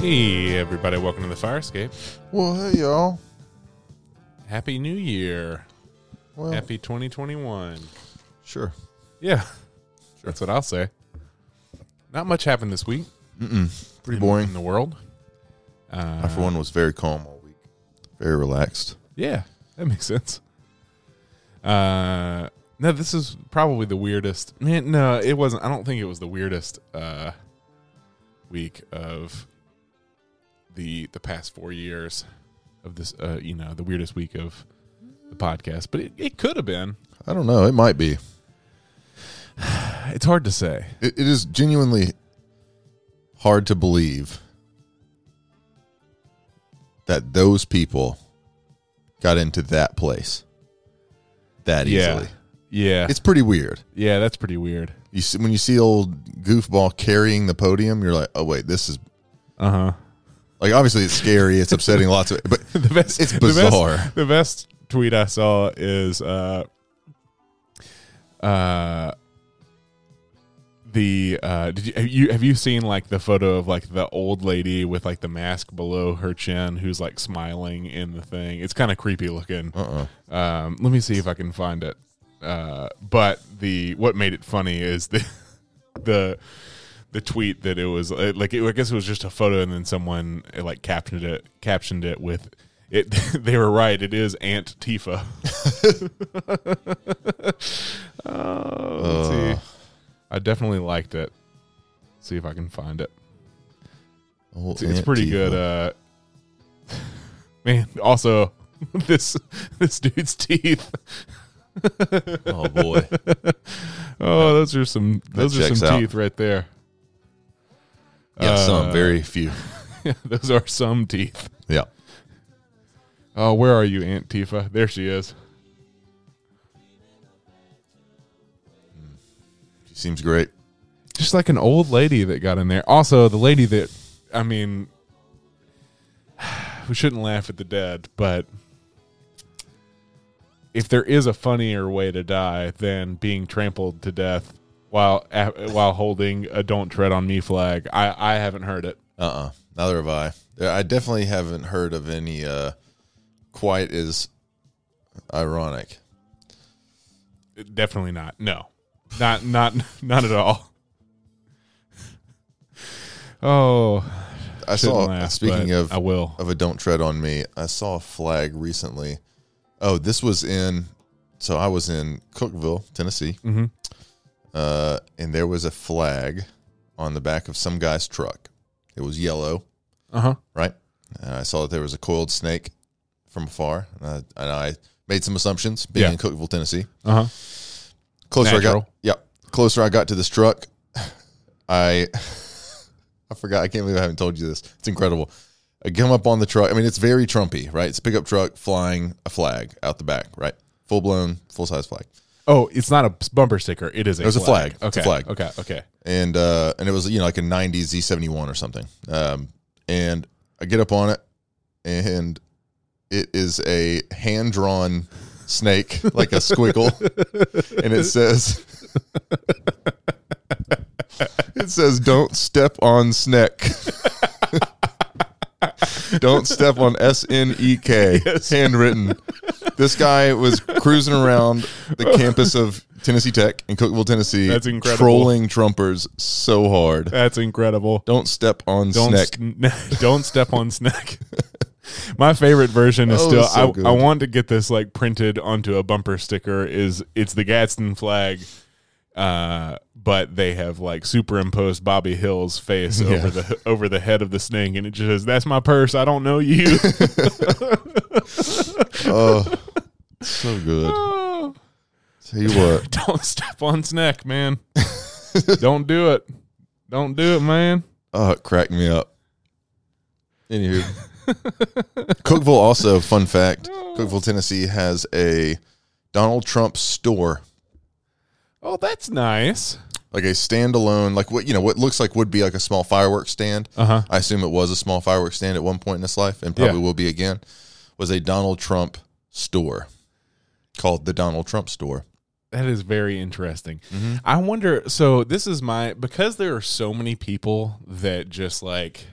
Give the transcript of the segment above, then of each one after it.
Hey, everybody, welcome to the Fire Escape. Well, hey y'all. Happy New Year. Well, Happy 2021. sure. Yeah, that's what I'll say. Not much happened this week Pretty in boring. In the world. Uh, I, for one, was very calm all week. Very relaxed. Yeah, that makes sense. Uh, no, this is probably the weirdest. Man, no, it wasn't. I don't think it was the weirdest uh, week of the the past four years of this. Uh, you know, the weirdest week of the podcast, but it, it could have been. I don't know. It might be. It's hard to say. It, it is genuinely hard to believe that those people got into that place that Yeah. easily. Yeah, It's pretty weird. yeah, that's pretty weird. You see, when you see old goofball carrying the podium, you're like, oh wait, this is Uh huh. like obviously it's scary, it's upsetting, lots of, but the best. It's the best- bizarre. The best, tweet I saw is uh, uh, the uh, did you have you have you seen like the photo of like the old lady with like the mask below her chin who's like smiling in the thing? It's kind of creepy looking. uh, uh Um, let me see if I can find it. Uh, but the what made it funny is the the the tweet that it was like it, I guess it was just a photo and then someone uh, like captioned it captioned it with it. they were right. It is Aunt Tifa. oh, let's Uh. see. I definitely liked it. see if I can find it. old It's, it's pretty good. Uh, man, also this this dude's teeth. Oh boy. Oh, those are some those are some out. teeth right there. Yeah, some Uh, very few. those are some teeth. Yeah. Oh, where are you, Aunt Tifa? There she is. She seems great. Just like an old lady that got in there. Also, the lady that I mean, we shouldn't laugh at the dead, but if there is a funnier way to die than being trampled to death while while holding a "Don't Tread on Me" flag, I I haven't heard it. Uh uh Neither have I. I definitely haven't heard of any uh quite as ironic. Definitely not. No, not not not at all. Oh, I saw laugh, speaking of I will. of a don't tread on me, I saw a flag recently. Oh, this was in so I was in Cookeville, Tennessee. hmm Uh and there was a flag on the back of some guy's truck. It was yellow, Uh huh. right? And I saw that there was a coiled snake from afar, and I, and I made some assumptions being Yeah. in Cookeville, Tennessee. Uh huh. Closer I Natural. got, yeah, closer I got to this truck, I, I forgot. I can't believe I haven't told you this. It's incredible. I come up on the truck. I mean, it's very Trumpy, right? It's a pickup truck flying a flag out the back, right? Full blown, full size flag, Oh, it's not a bumper sticker. It is a. It was a flag. flag. It's a Okay. flag. Okay. Okay. and uh, and it was you know like a '90s Z71 or something. Um, and I get up on it, and it is a hand drawn snake, like a squiggle, and it says. It says, "Don't step on sneck." Don't step on S N E K. Handwritten. This guy was cruising around the oh. campus of Tennessee Tech in Cookeville, Tennessee. That's incredible. Trolling Trumpers so hard. That's incredible. Don't step on Don't sneck. sn- don't step on snack. My favorite version is Oh, still. so. I, I want to get this like printed onto a bumper sticker. Is it's the Gadsden flag, uh, but they have like superimposed Bobby Hill's face Yeah. over the over the head of the snake, and it just says, "That's my purse. I don't know you." Oh, so good. Oh, Tell you what, don't step on snake, man. don't do it. Don't do it, man. oh, it cracked me up. Anywho, Cookeville also, fun fact: Cookeville, Tennessee has a Donald Trump store, Oh, that's nice. like a standalone, like what you know, what looks like would be like a small fireworks stand. Uh huh. I assume it was a small fireworks stand at one point in its life, and probably Yeah. will be again. Was a Donald Trump store called the Donald Trump store. That is very interesting. Mm-hmm. I wonder. So this is my because there are so many people that just like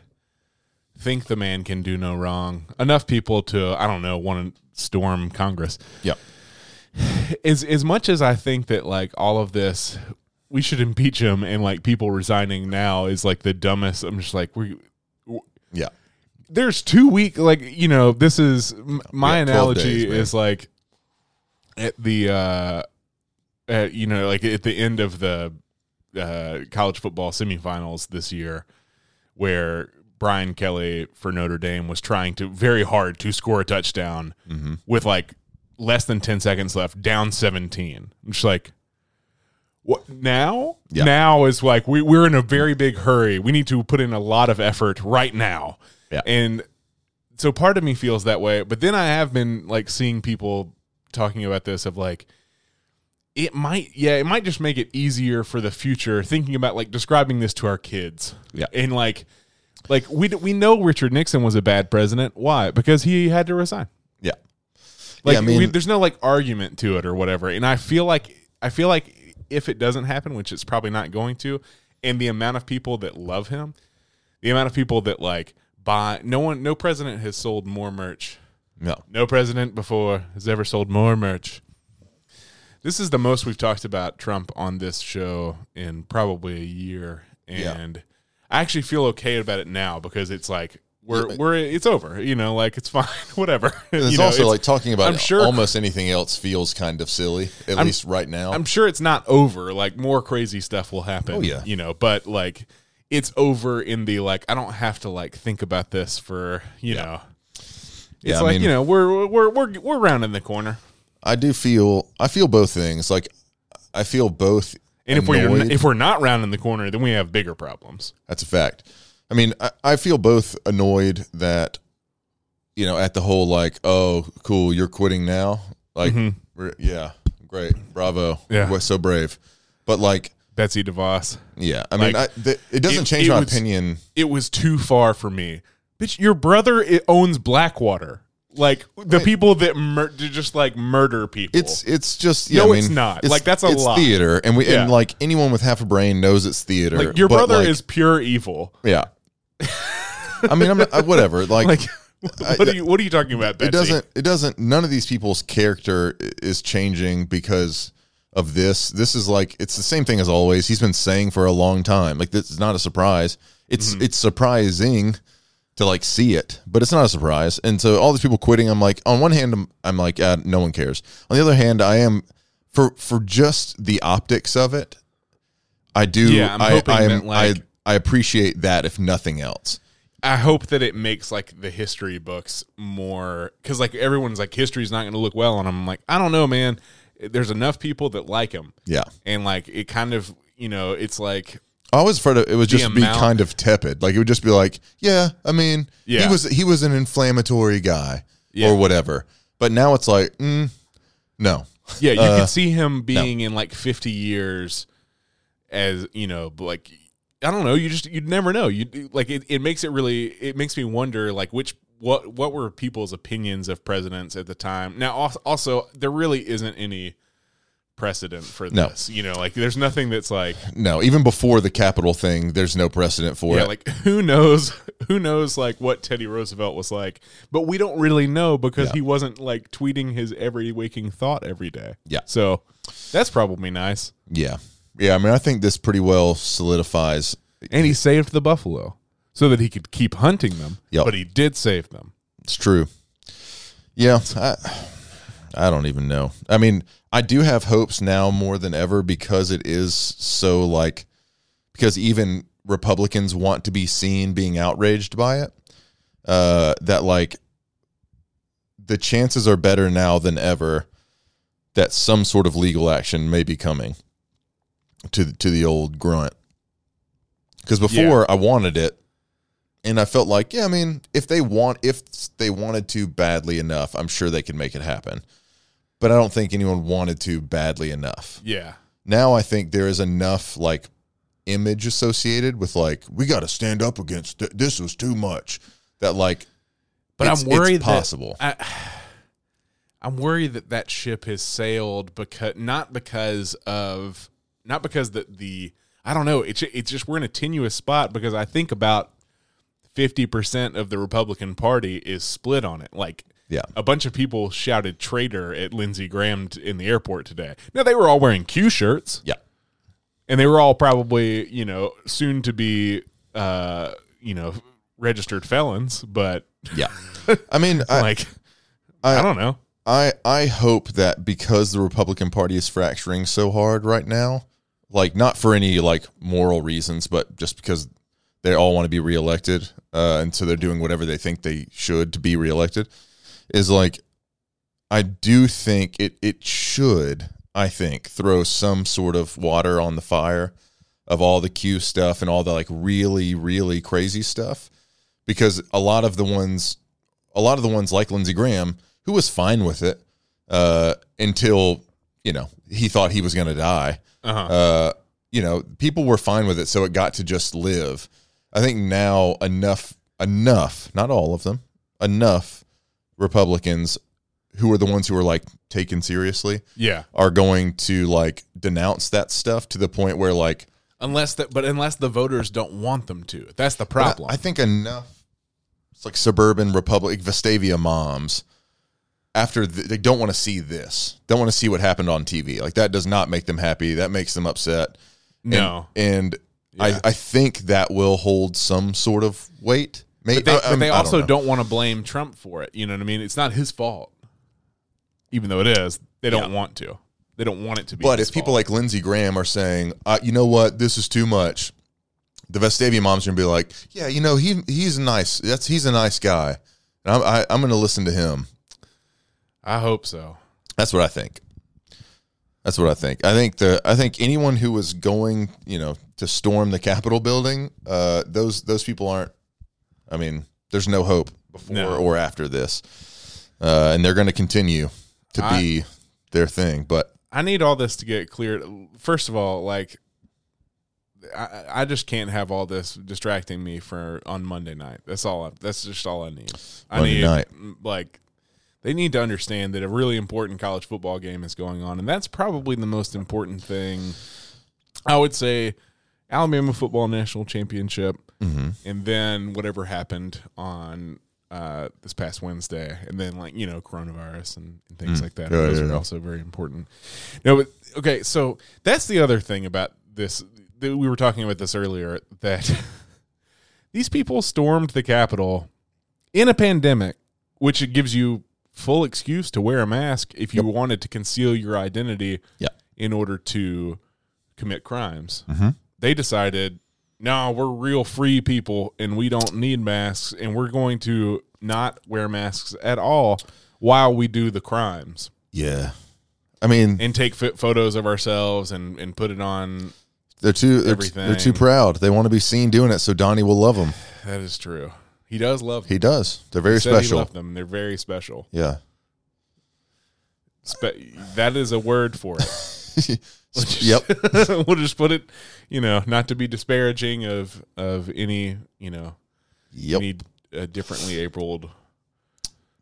think the man can do no wrong. Enough people to I don't know want to storm Congress. Yeah. As as much as I think that like all of this, we should impeach him and like people resigning now is like the dumbest. I'm just like we. Yeah. There's two week like you know this is m- my Yeah, analogy days, is like at the uh at, you know like at the end of the uh college football semifinals this year where Brian Kelly for Notre Dame was trying to very hard to score a touchdown Mm-hmm. with like less than 10 seconds left down 17 i'm just like what now Yeah. now is like we, we're in a very big hurry we need to put in a lot of effort right now Yeah. and so part of me feels that way but then i have been like seeing people talking about this of like it might yeah it might just make it easier for the future thinking about like describing this to our kids Yeah. and like like we we know richard nixon was a bad president. Why? Because he had to resign. Yeah. like yeah, I mean, we, there's no like argument to it or whatever. And i feel like i feel like if it doesn't happen which it's probably not going to and the amount of people that love him the amount of people that like buy no one no president has sold more merch. No. no president before has ever sold more merch. This is the most we've talked about trump on this show in probably a year. Yeah. And i actually feel okay about it now because it's like we're we're it's over you know like it's fine whatever It's You know, also it's- like talking about I'm sure- almost anything else feels kind of silly, at least right now. I'm sure it's not over. Like more crazy stuff will happen. Oh, yeah. you know, but like it's over in the like I don't have to like think about this for you know. It's Yeah, I like mean- you know we're we're we're we're rounding the corner, I do feel I feel both things. Like I feel both and if we're if we're not rounding the corner, then we have bigger problems. That's a fact. I mean, I, I feel both annoyed that, you know, at the whole like, oh, cool, you're quitting now. Like, we're- yeah, great, bravo, Mm-hmm. Yeah. we're so brave. But like, Betsy DeVos, yeah, I mean, Like, I, th- it doesn't it- change it my was- opinion. it was too far for me. Bitch, your brother owns Blackwater. Like the people that mur- just like murder people. It's it's just yeah. No, I mean, it's not. Like, that's a it's lie. theater, and we Yeah. and like anyone with half a brain knows it's theater. like your brother like, is pure evil. yeah. I mean, I'm not, I- whatever. Like, Like what are you what are you talking about? Betsy? it doesn't it doesn't none of these people's character is changing because of this this is like it's the same thing as always he's been saying for a long time like this is not a surprise it's Mm-hmm. it's surprising to like see it but it's not a surprise. And so all these people quitting i'm like on one hand i'm, I'm like ah, no one cares. On the other hand i am for for just the optics of it i do Yeah, I'm I, I am that, like- I, I appreciate that if nothing else. I hope that it makes like the history books more because like everyone's like history's not going to look well on him. I'm like I don't know, man. There's enough people that like him, yeah. And like it kind of you know it's like I was afraid of, it would just be kind of tepid. Like it would just be like, yeah, I mean, Yeah. he was he was an inflammatory guy Yeah. or whatever. But now it's like, mm, no, yeah you Uh, could see him being in like 50 years as you know like I don't know you just you'd never know you like it, it makes it really it makes me wonder like which what what were people's opinions of presidents at the time now also there really isn't any precedent for No. this you know like there's nothing that's like no. Even before the capital thing, there's no precedent for yeah, it. like who knows who knows like what Teddy Roosevelt was like, but we don't really know because Yeah. he wasn't like tweeting his every waking thought every day. Yeah. So that's probably nice. yeah, yeah. I mean, I think this pretty well solidifies. And he saved the buffalo so that he could keep hunting them. Yep. But he did save them. It's true. Yeah, I, I don't even know. I mean, I do have hopes now more than ever because it is so like because even Republicans want to be seen being outraged by it. Uh, that like the chances are better now than ever that some sort of legal action may be coming to to the old grunt. Because before I wanted it, and I felt like, yeah, I mean, if they want, if they wanted to badly enough, I'm sure they could make it happen. But I don't think anyone wanted to badly enough. Yeah. Now I think there is enough like image associated with like we got to stand up against th- this was too much that like But I'm worried it's that- possible. I, I'm worried that that ship has sailed because not because of not because the the I don't know. It's it's just we're in a tenuous spot because I think about fifty percent of the Republican Party is split on it. Like Yeah. a bunch of people shouted traitor at Lindsey Graham t- in the airport today. Now they were all wearing Q shirts Yeah. and they were all probably you know soon to be uh you know registered felons but Yeah. I mean, like I, I- don't know I I hope that because the Republican Party is fracturing so hard right now, like not for any like moral reasons, but just because they all want to be reelected, uh, and so they're doing whatever they think they should to be reelected, is like I do think it it should I think throw some sort of water on the fire of all the Q stuff and all the like really really crazy stuff because a lot of the ones a lot of the ones like Lindsey Graham who was fine with it uh, until you know he thought he was going to die. uh-huh Uh, you know, people were fine with it, so it got to just live. I think now enough, enough, not all of them, enough Republicans who are the ones who are like taken seriously yeah are going to like denounce that stuff to the point where like unless that but unless the voters don't want them to that's the But I- problem I, think enough. It's like suburban Republic Vestavia moms. After th- they don't want to see this, don't want to see what happened on TV. Like that does not make them happy. That makes them upset. And- no and, Yeah. I, I think that will hold some sort of weight. Maybe, but they, I- but they I don't also don't, want to blame trump for it you know what i mean it's not his fault even though it is they don't Yeah. want to they don't want it to be But if people like Lindsey Graham are saying, uh, you know what, this is too much, the Vestavia moms are gonna be like, yeah, you know, he he's nice. That's he's a nice guy, and I'm I, I'm gonna listen to him. i hope so That's what I think. That's what I think. I think the I think anyone who was going, you know, to storm the Capitol building, uh, those those people aren't. I mean, there's no hope before No. or after this, uh, and they're going to continue to I- be their thing. But I need all this to get cleared. First of all, like I, I just can't have all this distracting me for on Monday night. That's all. I, that's just all I need. I Monday need night. like they need to understand that a really important college football game is going on, and that's probably the most important thing. I would say Alabama football national championship, Mm-hmm. and then whatever happened on uh, this past Wednesday, and then like you know coronavirus and, and things like that. Mm. Yeah, Those yeah, are yeah. also very important. No, but okay, so that's the other thing about this. that We were talking about this earlier that these people stormed the Capitol in a pandemic, which it gives you full excuse to wear a mask if you wanted to conceal your identity Yeah. in order to commit crimes. Mhm. They decided, no, we're real free people and we don't need masks and we're going to not wear masks at all while we do the crimes yeah, I mean, and take ph- photos of ourselves and, and put it on. they're too they're, they're too proud. They want to be seen doing it, so Donnie will love them. That is true. He does love them. He does. They're very He said he special. them. They're very special. Yeah. Spe- that is a word for it. yep. we'll just put it, you know, not to be disparaging of of any, you know, Yep. any uh, differently abled.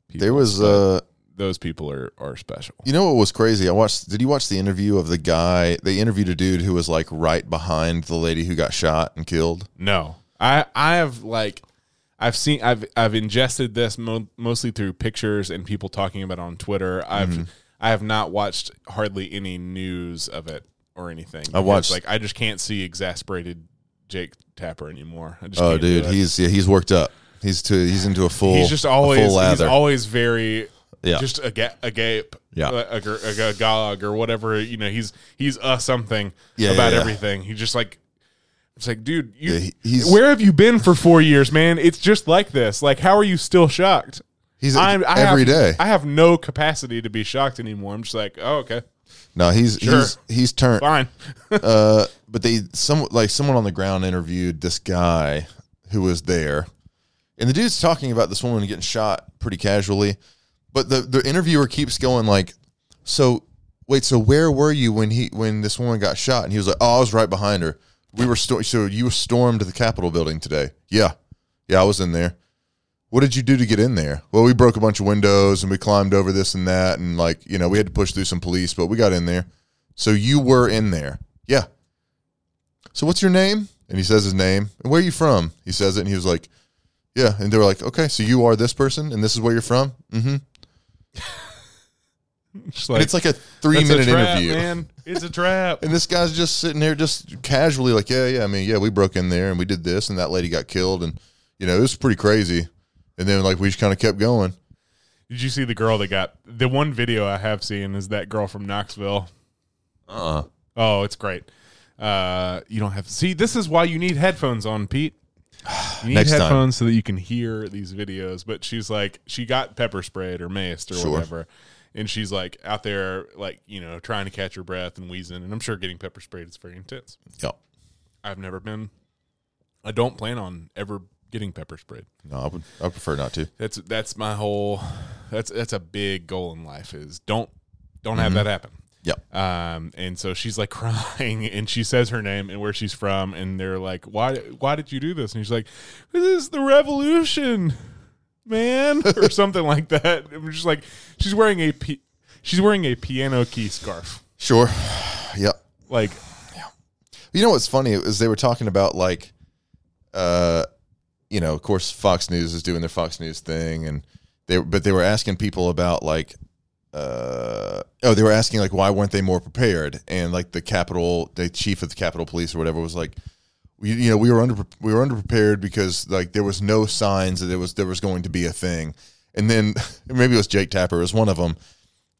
People, There was uh those people are are special. You know what was crazy? I watched. Did you watch the interview of the guy? They interviewed a dude who was like right behind the lady who got shot and killed. No, I I have like I've seen I've I've ingested this mo- mostly through pictures and people talking about it on Twitter. I've Mm-hmm. I have not watched hardly any news of it or anything. I watched- like I just can't see exasperated Jake Tapper anymore. I just Oh, dude, he's yeah, he's worked up. He's to he's into a full. he's just always he's always very Yeah. just a, ga- a gape Yeah. a, a, a, gog or whatever you know he's he's a something Yeah, about yeah, yeah. everything he just like it's like dude you Yeah, he's- where have you been for four years man it's just like this like how are you still shocked he's I'm, I every have, day. I have no capacity to be shocked anymore I'm just like oh okay no, he's Sure. he's he's turned. fine uh, but they some like someone on the ground interviewed this guy who was there, and the dude's talking about this woman getting shot pretty casually, but the the interviewer keeps going like, so wait, so where were you when he when this woman got shot? And he was like, oh, I was right behind her. We were sto- so you stormed the Capitol building today? Yeah, yeah, I was in there. What did you do to get in there? Well, we broke a bunch of windows and we climbed over this and that. And like, you know, we had to push through some police, but we got in there. So you were in there. Yeah. So what's your name? And he says his name. And where are you from? He says it. And he was like, yeah. And they were like, okay, so you are this person and this is where you're from? Mm-hmm. Just And it's like a three "That's a minute trap, interview. man. It's a trap. And this guy's just sitting there, just casually, like, yeah, yeah. I mean, yeah, we broke in there and we did this, and that lady got killed, and you know, it was pretty crazy. And then, like, we just kind of kept going. Did you see the girl that got the one video I have seen is that girl from Knoxville? Uh, Oh, it's great. Uh, you don't have to see. This is why you need headphones on, Pete. You need Next time. headphones so that you can hear these videos. But she's like, she got pepper sprayed or maced or Sure. whatever, and she's like out there, like you know, trying to catch her breath and wheezing. And I'm sure getting pepper sprayed is very intense. yeah. I've never been. I don't plan on ever getting pepper sprayed. No, I would. I prefer not to. That's that's my whole. That's that's a big goal in life. Is don't don't have that happen. Yep. Um, and so she's like crying, and she says her name and where she's from, and they're like, "Why? Why did you do this?" And she's like, "This is the revolution, man," or something like that. I'm just like, she's wearing a pi- she's wearing a piano key scarf. Sure. Yep. Like, yeah. You know what's funny is they were talking about like, uh, you know, of course Fox News is doing their Fox News thing, and they but they were asking people about like, uh, oh, they were asking like why weren't they more prepared? And like the Capitol, the chief of the Capitol Police or whatever was like, we you know we were under we were underprepared because like there was no signs that there was there was going to be a thing, and then maybe it was Jake Tapper, it was one of them,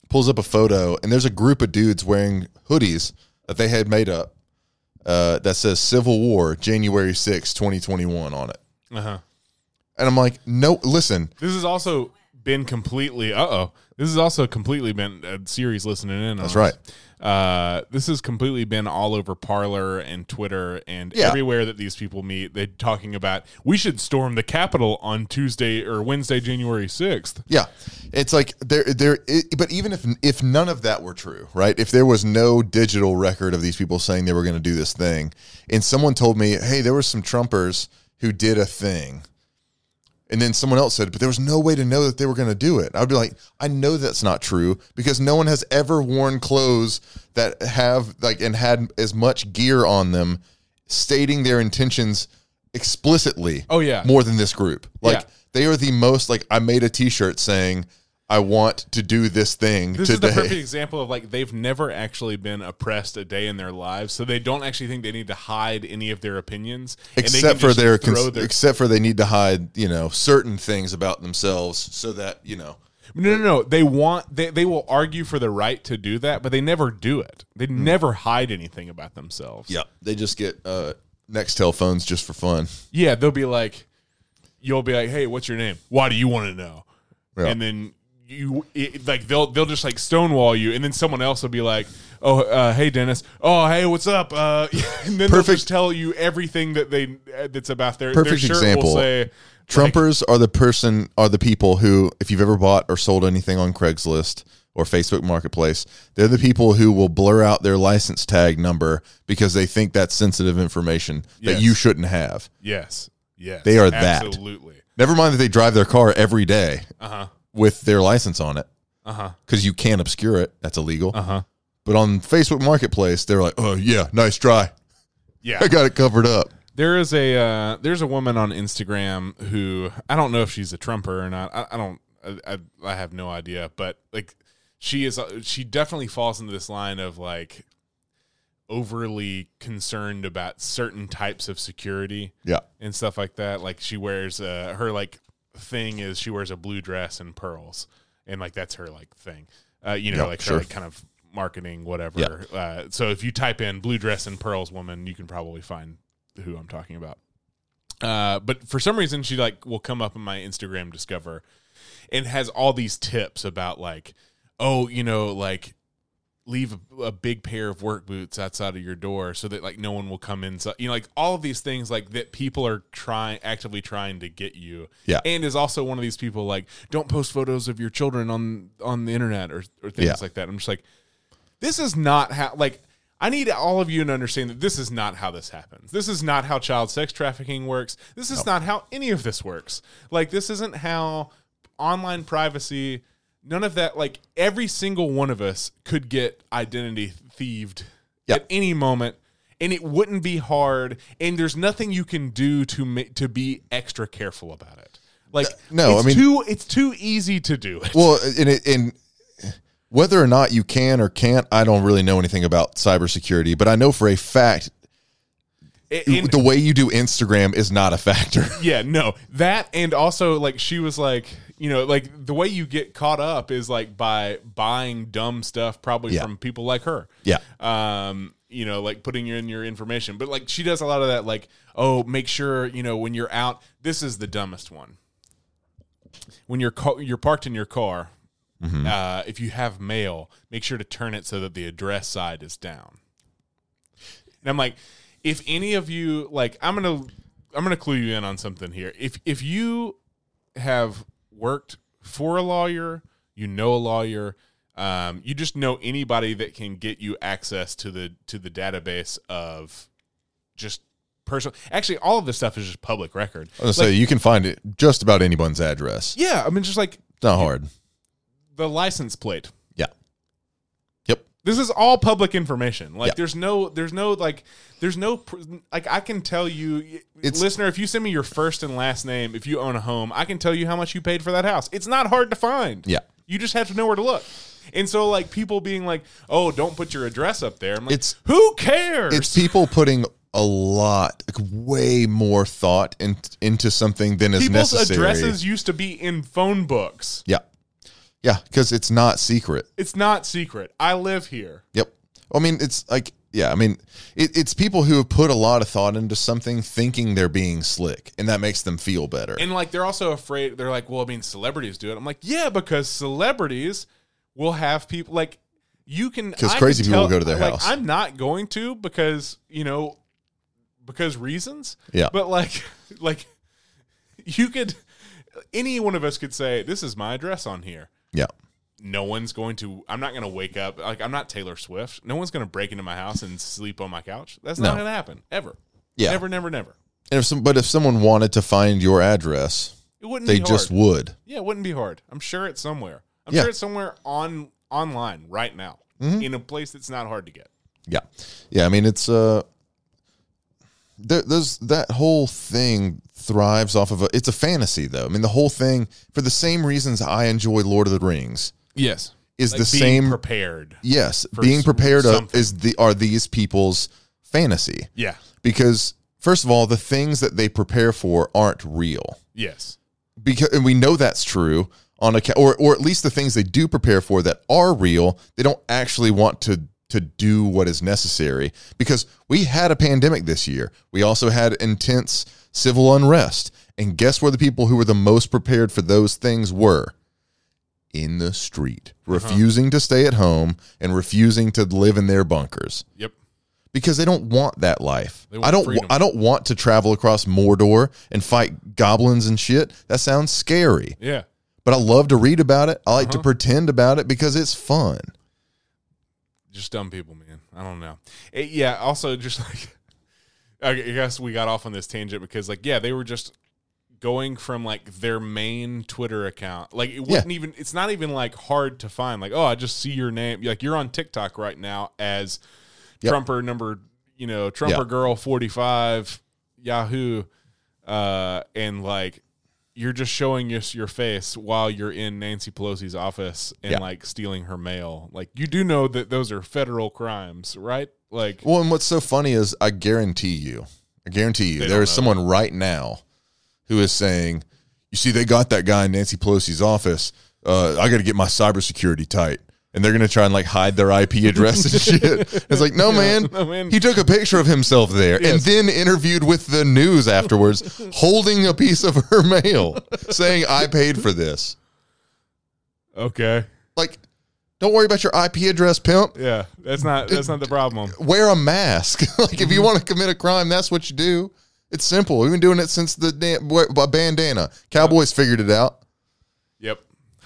pulls up a photo and there's a group of dudes wearing hoodies that they had made up uh, that says Civil War, January 6, 2021 on it. Uh huh. And I'm like, no, listen, This has also been completely. Uh oh. This has also completely been a series listening in. On That's us. right. Uh, this has completely been all over Parler and Twitter and Yeah. everywhere that these people meet. They're talking about we should storm the Capitol on Tuesday or Wednesday, January sixth. yeah, it's like there, there. It, but even if if none of that were true, right? If there was no digital record of these people saying they were going to do this thing, and someone told me, hey, there were some Trumpers who did a thing. And then someone else said, but there was no way to know that they were going to do it. I'd be like, I know that's not true because no one has ever worn clothes that have like and had as much gear on them stating their intentions explicitly. Oh, yeah. More than this group. Like Yeah. they are the most like I made a t-shirt saying I want to do this thing This today. is the perfect example of like they've never actually been oppressed a day in their lives, so they don't actually think they need to hide any of their opinions, and they except can for just their, throw cons- their except for they need to hide, you know, certain things about themselves so that, you know, No, no, no. They want they they will argue for the right to do that, but they never do it. They never hide anything about themselves. Yeah, they just get uh, Nextel phones just for fun. Yeah, they'll be like, you'll be like, "Hey, what's your name? Why do you want to know?" Yeah. And then you it, like they'll they'll just like stonewall you, and then someone else will be like, "Oh, uh, hey, Dennis. Oh, hey, what's up?" Uh, and then they'll just tell you everything that they uh, that's about their Perfect their shirt example. Will say, Trumpers are the person are the people who, if you've ever bought or sold anything on Craigslist or Facebook Marketplace, they're the people who will blur out their license tag number because they think that's sensitive information Yes. that you shouldn't have. "Yes, yes, They are that. absolutely." Never mind that they drive their car every day Uh huh. With their license on it Uh huh. because you can't obscure it. That's illegal. Uh huh. But on Facebook Marketplace, they're like, "Oh yeah, nice try. Yeah. I got it covered up." There is a uh, there's a woman on Instagram who I don't know if she's a Trumper or not. I, I don't I, I have no idea, but like she is uh, she definitely falls into this line of like overly concerned about certain types of security Yeah. and stuff like that. Like she wears uh, her like thing is she wears a blue dress and pearls, and like that's her like thing. Uh, you know, Yeah, like sure. her like kind of marketing whatever. Uh, so if you type in blue dress and pearls woman, you can probably find who I'm talking about. Uh, but for some reason, she like will come up in my Instagram discover and has all these tips about like, oh, you know, like leave a, a big pair of work boots outside of your door so that like no one will come inside. You know, like all of these things like that people are trying actively trying to get you. Yeah. And is also one of these people like don't post photos of your children on on the internet or or things Yeah. like that. I'm just like this is not how like I need all of you to understand that this is not how this happens. This is not how child sex trafficking works. This is not how any of this works. Like this isn't how online privacy none of that like every single one of us could get identity thieved Yeah. at any moment and it wouldn't be hard and there's nothing you can do to ma- to be extra careful about it. Like uh, no, it's I mean- too it's too easy to do it. Well, uh, and it, and whether or not you can or can't, I don't really know anything about cybersecurity, but I know for a fact the way you do Instagram is not a factor. Yeah, no. That and also like she was like, you know, like the way you get caught up is like by buying dumb stuff probably Yeah. from people like her. Yeah. Um, you know, like putting in your information. But like she does a lot of that like, oh, make sure, you know, when you're out, this is the dumbest one. When you're ca- you're parked in your car, Mm-hmm. uh, if you have mail, make sure to turn it so that the address side is down. And I'm like, if any of you like, I'm gonna I'm gonna clue you in on something here. If if you have worked for a lawyer, you know a lawyer, um, you just know anybody that can get you access to the to the database of just personal. Actually, all of this stuff is just public record. I was gonna say you can find it just about anyone's address. Yeah, I mean, just like It's not hard. the license plate. Yep. This is all public information. Like Yeah. there's no there's no like there's no like I can tell you It's- listener if you send me your first and last name if you own a home, I can tell you how much you paid for that house. It's not hard to find. Yeah. You just have to know where to look. And so like people being like, "Oh, don't put your address up there." I'm like, It's- "Who cares?" It's people putting a lot, like way more thought in, into something than is People's necessary. addresses used to be in phone books. Yeah. Yeah, because it's not secret. It's not secret. I live here. Yep. I mean, it's like, yeah, I mean, it, it's people who have put a lot of thought into something thinking they're being slick, and that makes them feel better. And like they're also afraid. They're like, well, I mean, celebrities do it. I'm like, yeah, because celebrities will have people like you can because crazy can people will go to their like, house. I'm not going to because you know because reasons. Yeah. But like like you could any one of us could say this is my address on here. Yeah. No one's going to. I'm not going to wake up like I'm not Taylor Swift. No one's going to break into my house and sleep on my couch. That's not No. going to happen ever. Yeah. Never, never, never. And if some, but if someone wanted to find your address, It wouldn't. they be hard. just would. Yeah, it wouldn't be hard. I'm sure it's somewhere. I'm Yeah. sure it's somewhere on online right now Mm-hmm. in a place that's not hard to get. Yeah. Yeah. I mean, it's, uh, there, there's that whole thing thrives off of a, it's a fantasy though. I mean, the whole thing, for the same reasons I enjoy Lord of the Rings, Yes, is Like the being same prepared. Yes, being prepared of is the are these people's fantasy Yeah. because first of all, the things that they prepare for aren't real. Yes. Because and we know that's true on a or or at least the things they do prepare for that are real, they don't actually want to to do what is necessary because we had a pandemic this year. We also had intense civil unrest. And guess where the people who were the most prepared for those things were? In the street, refusing to stay at home and refusing to live in their bunkers Yep. because they don't want that life. Want I don't. freedom. I don't want to travel across Mordor and fight goblins and shit. That sounds scary. Yeah. But I love to read about it. I like to Uh-huh. pretend about it because it's fun. Just dumb people, man. I don't know. It- yeah. Also, just like I guess we got off on this tangent because, like, yeah, they were just going from like their main Twitter account. Like, it wouldn't even. It's not even like hard to find. Like, oh, I just see your name. Like, you're on TikTok right now as Yep. Trumper number. You know, Trumper Yeah. girl forty five, Yahoo, uh, and like. You're just showing us your face while you're in Nancy Pelosi's office and Yeah. like stealing her mail. Like you do know that those are federal crimes, right? Like Well, and what's so funny is I guarantee you, I guarantee you, there is there don't is know someone right now who is saying, "You see, they got that guy in Nancy Pelosi's office. Uh, I got to get my cybersecurity tight." And they're gonna try and like hide their IP address and shit. It's like, no, man. no, man. He took a picture of himself there and then interviewed with the news afterwards, holding a piece of her mail, saying, "I paid for this." okay, Like, don't worry about your IP address, pimp. yeah, that's not that's not the problem. wear a mask. like if you mm-hmm. want to commit a crime, that's what you do. It's simple. We've been doing it since the damn bandana. Cowboys figured it out. Yep,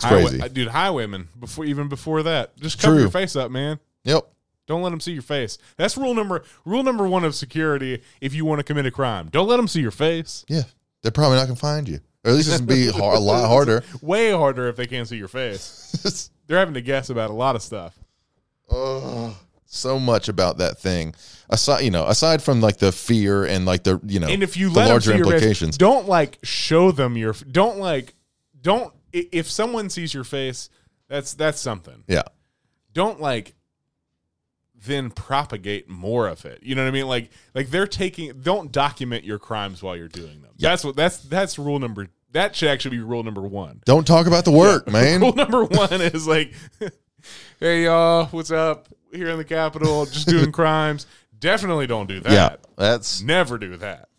crazy. uh, dude. Highwaymen before even before that, just cover True. your face up, man. Yep. Don't let them see your face. That's rule number rule number one of security. If you want to commit a crime, don't let them see your face. Yeah, they're probably not gonna find you, or at least it's gonna be har- a lot harder. Way harder if they can't see your face. They're having to guess about a lot of stuff. oh, so much about that thing. Aside, you know, aside from like the fear and like the you know, And if you the let larger your face, implications, don't like show them your. Don't like. Don't if someone sees your face, that's that's something. yeah, don't like then propagate more of it. You know what I mean? Like like they're taking don't document your crimes while you're doing them. That's what that's that's rule number that should actually be rule number 1. don't talk about the work, man. Rule number 1 is like hey y'all, what's up? Here in the Capitol just doing crimes. Definitely don't do that. Yeah, that's Never do that.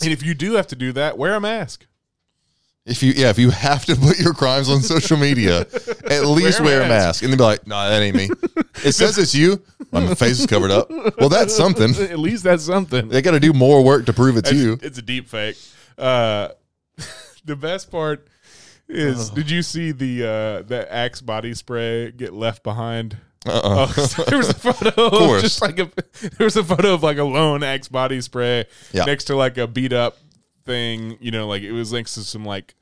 And if you do have to do that, wear a mask. If you yeah if you have to put your crimes on social media, at least wear a mask. and then be like, no, nah, that ain't me. It says it's you. My face is covered up. Well, that's something. At least that's something. They got to do more work to prove it's It's, you. it's a deep fake. Uh, the best part is, did you see the uh, the Axe body spray get left behind? Uh-uh. Oh, there was a photo of, course. just like a there was a photo of like a lone Axe body spray Yeah. next to like a beat up thing. You know, like it was next to some like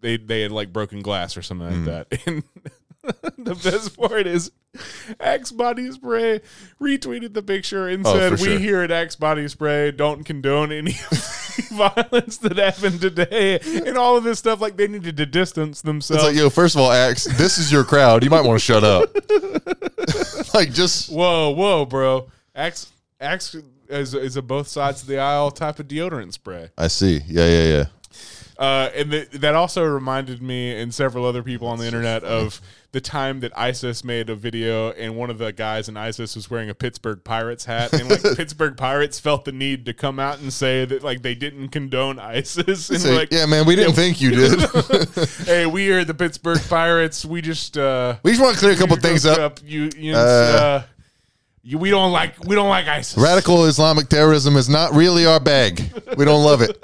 they they had like broken glass or something like hmm. that. And the best part is Axe Body Spray retweeted the picture and Oh, said, for "We sure. here at Axe Body Spray don't condone any violence that happened today." And all of this stuff, like they needed to distance themselves. It's like, yo, first of all, Axe, this is your crowd. You might want to shut up. like, just whoa, whoa, bro! Axe Axe is is a both sides of the aisle type of deodorant spray. I see. Yeah, yeah, yeah. Uh, and th- that also reminded me and several other people on the internet of the time that ISIS made a video, and one of the guys in ISIS was wearing a Pittsburgh Pirates hat, and like Pittsburgh Pirates felt the need to come out and say that like they didn't condone ISIS, and Say, like, yeah, man, we didn't think you did. hey, we are the Pittsburgh Pirates. We just uh, we just want to clear a couple things looked up. You, you, Uh, uh, you, we don't like we don't like ISIS. Radical Islamic terrorism is not really our bag. We don't love it.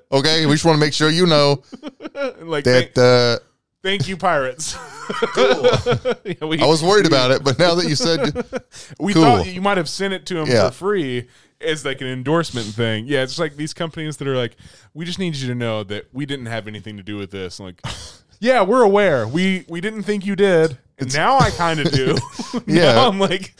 Okay, we just want to make sure you know like thank, that. Uh, thank you, pirates. Yeah, we- I was worried about it, but now that you said, We Cool. thought you might have sent it to him Yeah. for free as like an endorsement thing. Yeah, it's like these companies that are like, we just need you to know that we didn't have anything to do with this. I'm like, yeah, we're aware. We we didn't think you did. Now I kind of do. Yeah. now I'm like,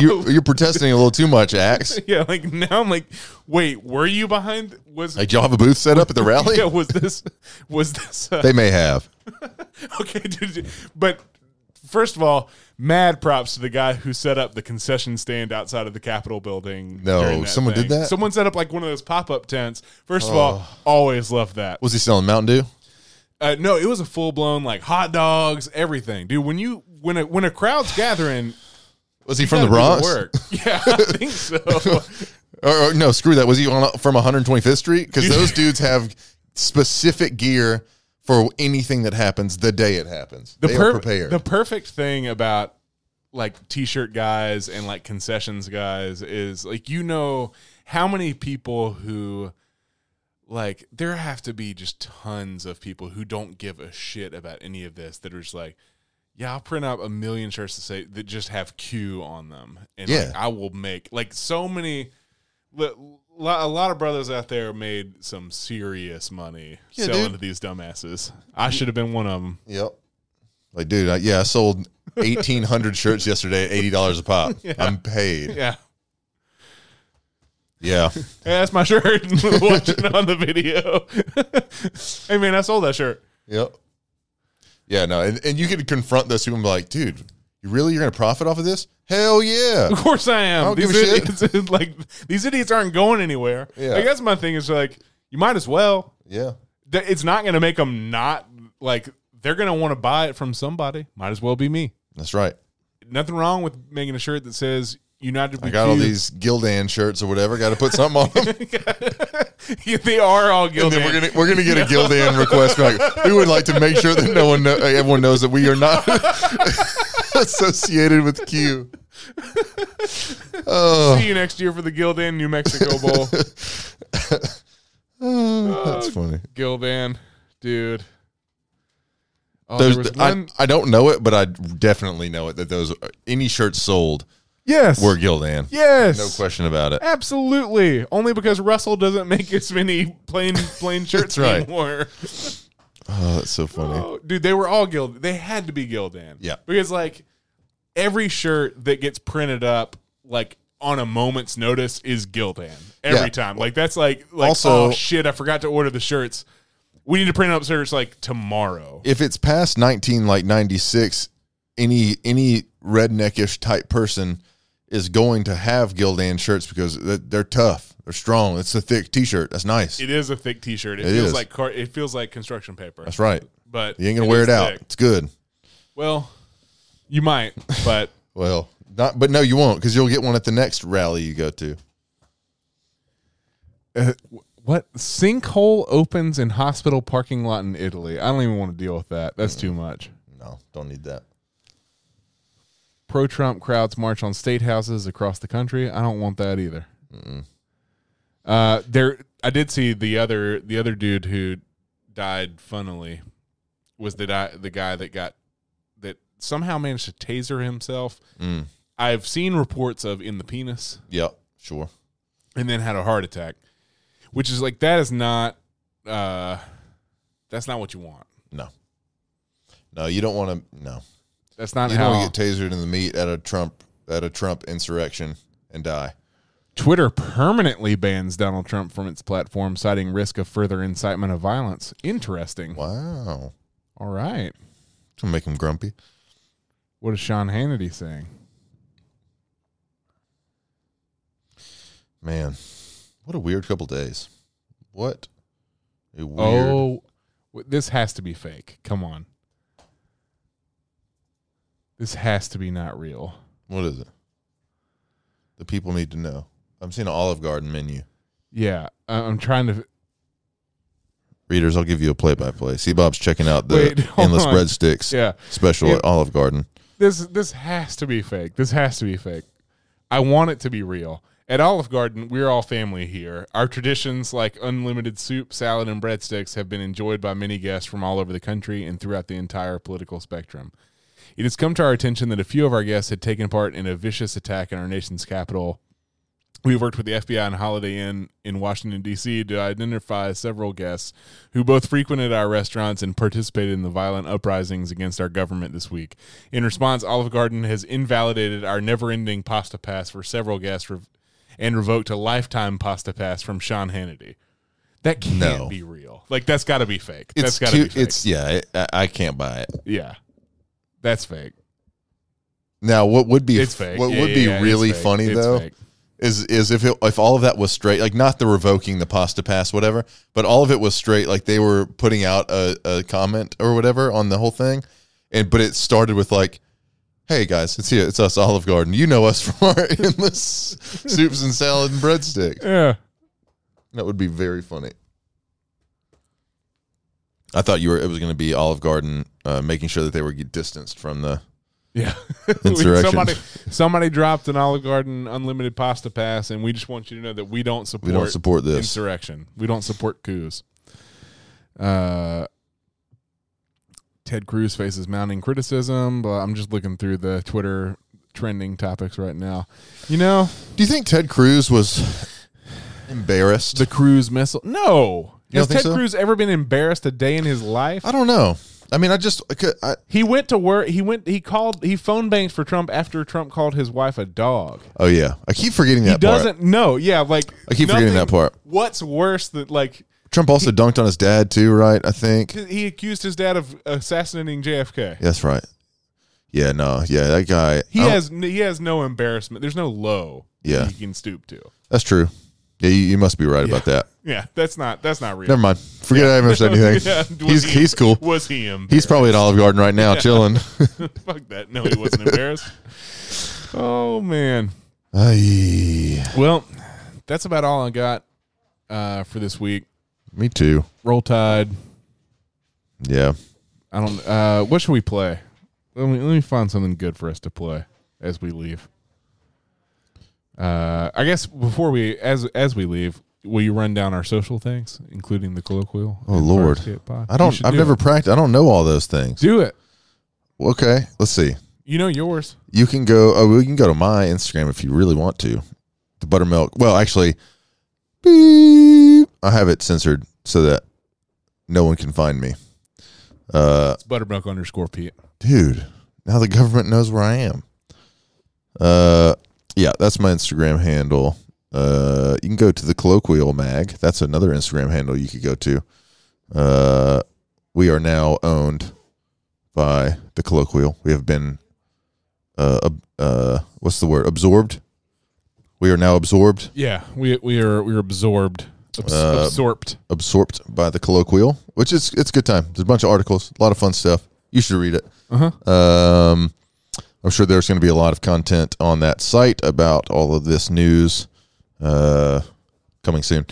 you, you're protesting a little too much, Axe. yeah, like now I'm like, wait, were you behind? Was Like, y'all have a booth set up at the rally? yeah, was this was this? Uh, They may have. okay, dude, but first of all, mad props to the guy who set up the concession stand outside of the Capitol building. No, someone did that? Someone set up like one of those pop up tents. First of all, always love that. Was he selling Mountain Dew? Uh, no, it was a full blown like hot dogs, everything, dude. When you when a when a crowd's gathering, Was he from the Bronx? work. Yeah, I think so. Or, or no, screw that. Was he on, from 125th Street? Because those dudes have specific gear for anything that happens the day it happens. the they per- are prepared. The perfect thing about like t-shirt guys and like concessions guys is like you know how many people who like there have to be just tons of people who don't give a shit about any of this that are just like yeah i'll print out a million shirts to say that just have q on them and Yeah. like, i will make like so many a lot of brothers out there made some serious money Yeah, selling dude. to these dumbasses i should have been one of them Yep. Like, dude, I, yeah, I sold 1,800 shirts yesterday at $80 a pop. I'm paid. yeah Yeah. Hey, that's my shirt. Watching on the video. hey man, I sold that shirt. Yep. Yeah, no. And, and you can confront those people and be like, dude, you really, you're going to profit off of this? Hell yeah. Of course I am. I don't these give a shit. idiots, like these idiots aren't going anywhere. Yeah. Like that's my thing. Is like you might as well. Yeah. It's not going to make them not like they're going to want to buy it from somebody. Might as well be me. That's right. Nothing wrong with making a shirt that says United. I got all these Gildan shirts or whatever. Got to put something on them. they are all then we're gonna we're gonna get a Gildan request. Like, we would like to make sure that no one, know, everyone knows that we are not associated with Q. Oh, See you next year for the Gildan New Mexico Bowl. Oh, that's uh, funny. Gildan, dude. Oh, those, I, one- I don't know it, but I definitely know it that those any shirts sold yes, were Gildan. yes, No question about it. Absolutely. Only because Russell doesn't make as many plain plain shirts right. anymore. Oh, that's so funny. Oh, dude, they were all Gild. They had to be Gildan. Yeah. Because like every shirt that gets printed up like on a moment's notice is Gildan every Yeah. time. Like that's like like Also- oh shit, I forgot to order the shirts. We need to print up shirts like tomorrow. If it's past nineteen, like ninety six, any any redneckish type person is going to have Gildan shirts because they're- they're tough, they're strong. It's a thick T-shirt. That's nice. It is a thick T-shirt. It, It feels is. like car- it feels like construction paper. That's right. But You ain't gonna wear it out. thick. It's good. Well, you might, but Well, not, but no, you won't because you'll get one at the next rally you go to. Uh, what sinkhole opens in hospital parking lot in Italy? I don't even want to deal with that. That's too much. No, don't need that. Pro Trump crowds march on state houses across the country. I don't want that either. Uh, there, I did see the other the other dude who died. Funnily, was the di- the guy that got that somehow managed to taser himself. Mm. I've seen reports of in the penis. Yep, sure. and then had a heart attack, which is like that is not uh that's not what you want. No, no, you don't want to. No, That's not you how want get tasered in the meat at a Trump at a Trump insurrection and die. Twitter permanently bans Donald Trump from its platform, citing risk of further incitement of violence. Interesting. Wow, All right. it's gonna make him grumpy. What is Sean Hannity saying? Man, what a weird couple days. What a weird. Oh, this has to be fake. Come on. This has to be not real. What is it? The people need to know. I'm seeing an Olive Garden menu. Yeah, I- I'm trying to. Readers, I'll give you a play-by-play. See, Bob's checking out the Wait, hold endless on. breadsticks Yeah, special Yeah. at Olive Garden. this this has to be fake. This has to be fake. I want it to be real. At Olive Garden, we're all family here. Our traditions like unlimited soup, salad, and breadsticks have been enjoyed by many guests from all over the country and throughout the entire political spectrum. It has come to our attention that a few of our guests had taken part in a vicious attack in our nation's capital. We've worked with the FBI and Holiday Inn in Washington, D.C. to identify several guests who both frequented our restaurants and participated in the violent uprisings against our government this week. In response, Olive Garden has invalidated our never ending pasta pass for several guests rev- and revoked a lifetime pasta pass from Sean Hannity. That can't No. be real. Like, that's got to be fake. that's It's got to be fake. it's yeah. I, I can't buy it. yeah. That's fake. Now, what would be It's fake. what Yeah, would yeah, be yeah, it's really fake. funny It's though fake. is is if it, if all of that was straight, like not the revoking the pasta pass, whatever, but all of it was straight. Like they were putting out a, a comment or whatever on the whole thing, and but it started with like, "Hey guys, it's here, it's us, Olive Garden. You know us from our endless soups and salad and breadsticks." Yeah. That would be very funny. I thought you were. It was going to be Olive Garden uh, making sure that they were distanced from the. Yeah. Insurrection. somebody somebody dropped an Olive Garden unlimited pasta pass, and we just want you to know that we don't support We don't support this. insurrection. We don't support coups. Uh, Ted Cruz faces mounting criticism, but I'm just looking through the Twitter trending topics right now. You know, Do you think Ted Cruz was embarrassed? the Cruz missile. No. You Has Ted so? Cruz ever been embarrassed a day in his life? I don't know. I mean, I just I He went to work. He went. He called. He phone banked for Trump after Trump called his wife a dog. oh yeah, I keep forgetting that he part. doesn't know. Yeah, like I keep forgetting that part. What's worse than like Trump also dunked on his dad too, right? I think he accused his dad of assassinating JFK. that's right. Yeah, no, yeah, that guy. He has he has no embarrassment. There's no low. Yeah. he can stoop to. That's true. Yeah, you, you must be right about that. Yeah, that's not that's not real. Never mind. Forget I ever said anything. Yeah, he's he- he's cool. Was he embarrassed? He's probably at Olive Garden right now, chilling. Fuck that. No, he wasn't embarrassed. Oh man. Aye. Well, that's about all I got uh, for this week. Me too. Roll Tide. Yeah. I don't. Uh, what should we play? Let me let me find something good for us to play as we leave. Uh, I guess before we as as we leave, will you run down our social things, including the colloquial? Oh, Lord. I Firescape Pod? You don't. I've do never it. practiced. I don't know all those things. do it. Okay, let's see. You know yours. You can go. Oh, we can go to my Instagram if you really want to. The buttermilk. Well, actually, beep, I have it censored so that no one can find me. Uh, It's buttermilk underscore Pete. dude, now the government knows where I am. Uh, yeah, that's my Instagram handle. Uh, you can go to the colloquial mag. That's another Instagram handle you could go to. Uh, we are now owned by the colloquial. We have been, uh, uh, what's the word? Absorbed. We are now absorbed, Yeah, we we are we are absorbed, abs- Uh, absorbed. absorbed by the colloquial, which is it's a good time. There's a bunch of articles, a lot of fun stuff. You should read it. Uh huh. Um, I'm sure there's going to be a lot of content on that site about all of this news uh, coming soon.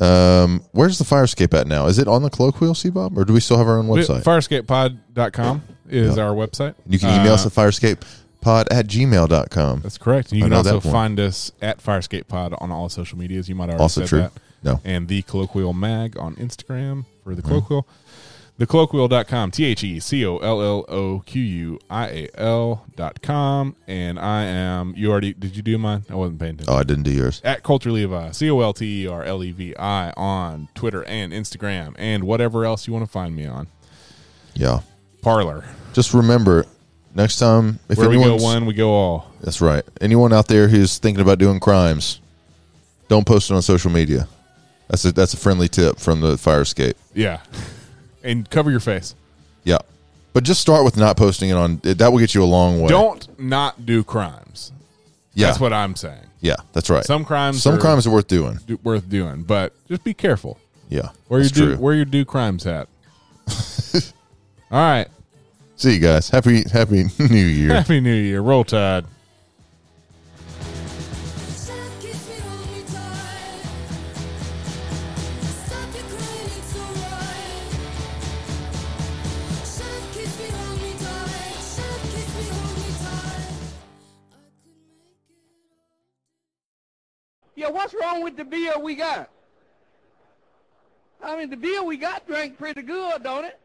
Um, where's the Firescape at now? Is it on the colloquial, C Bob, or do we still have our own website? Firescapepod.com is our website. you can email Uh, us at firescapepod at gmail.com. That's correct. And you I can also find us at Firescape Pod on all social medias. You might already Also said true. that. No. And the colloquial mag on Instagram for the Mm-hmm. Colloquial. Thecolloquial.com. T H E C O L L O Q U I A L dot com. And I am you already did you do mine? I wasn't paying attention. Oh, I didn't do yours. At Colter Levi, C O L T E R L E V I on Twitter and Instagram and whatever else you want to find me on. Yeah. Parler. Just remember, next time, if Where we go one, we go all. that's right. Anyone out there who's thinking about doing crimes, don't post it on social media. That's a that's a friendly tip from the fire escape. Yeah. And cover your face. Yeah. But just start with not posting it on that will get you a long way. Don't not do crimes. yeah. That's what I'm saying. yeah, that's right. Some crimes Some are crimes are worth doing. do- worth doing, but just be careful. Yeah. Where that's do where your do crimes at. All right. See you guys. Happy happy new year. Happy New Year. Roll Tide. What's wrong with the beer we got? I mean, the beer we got drank pretty good, don't it?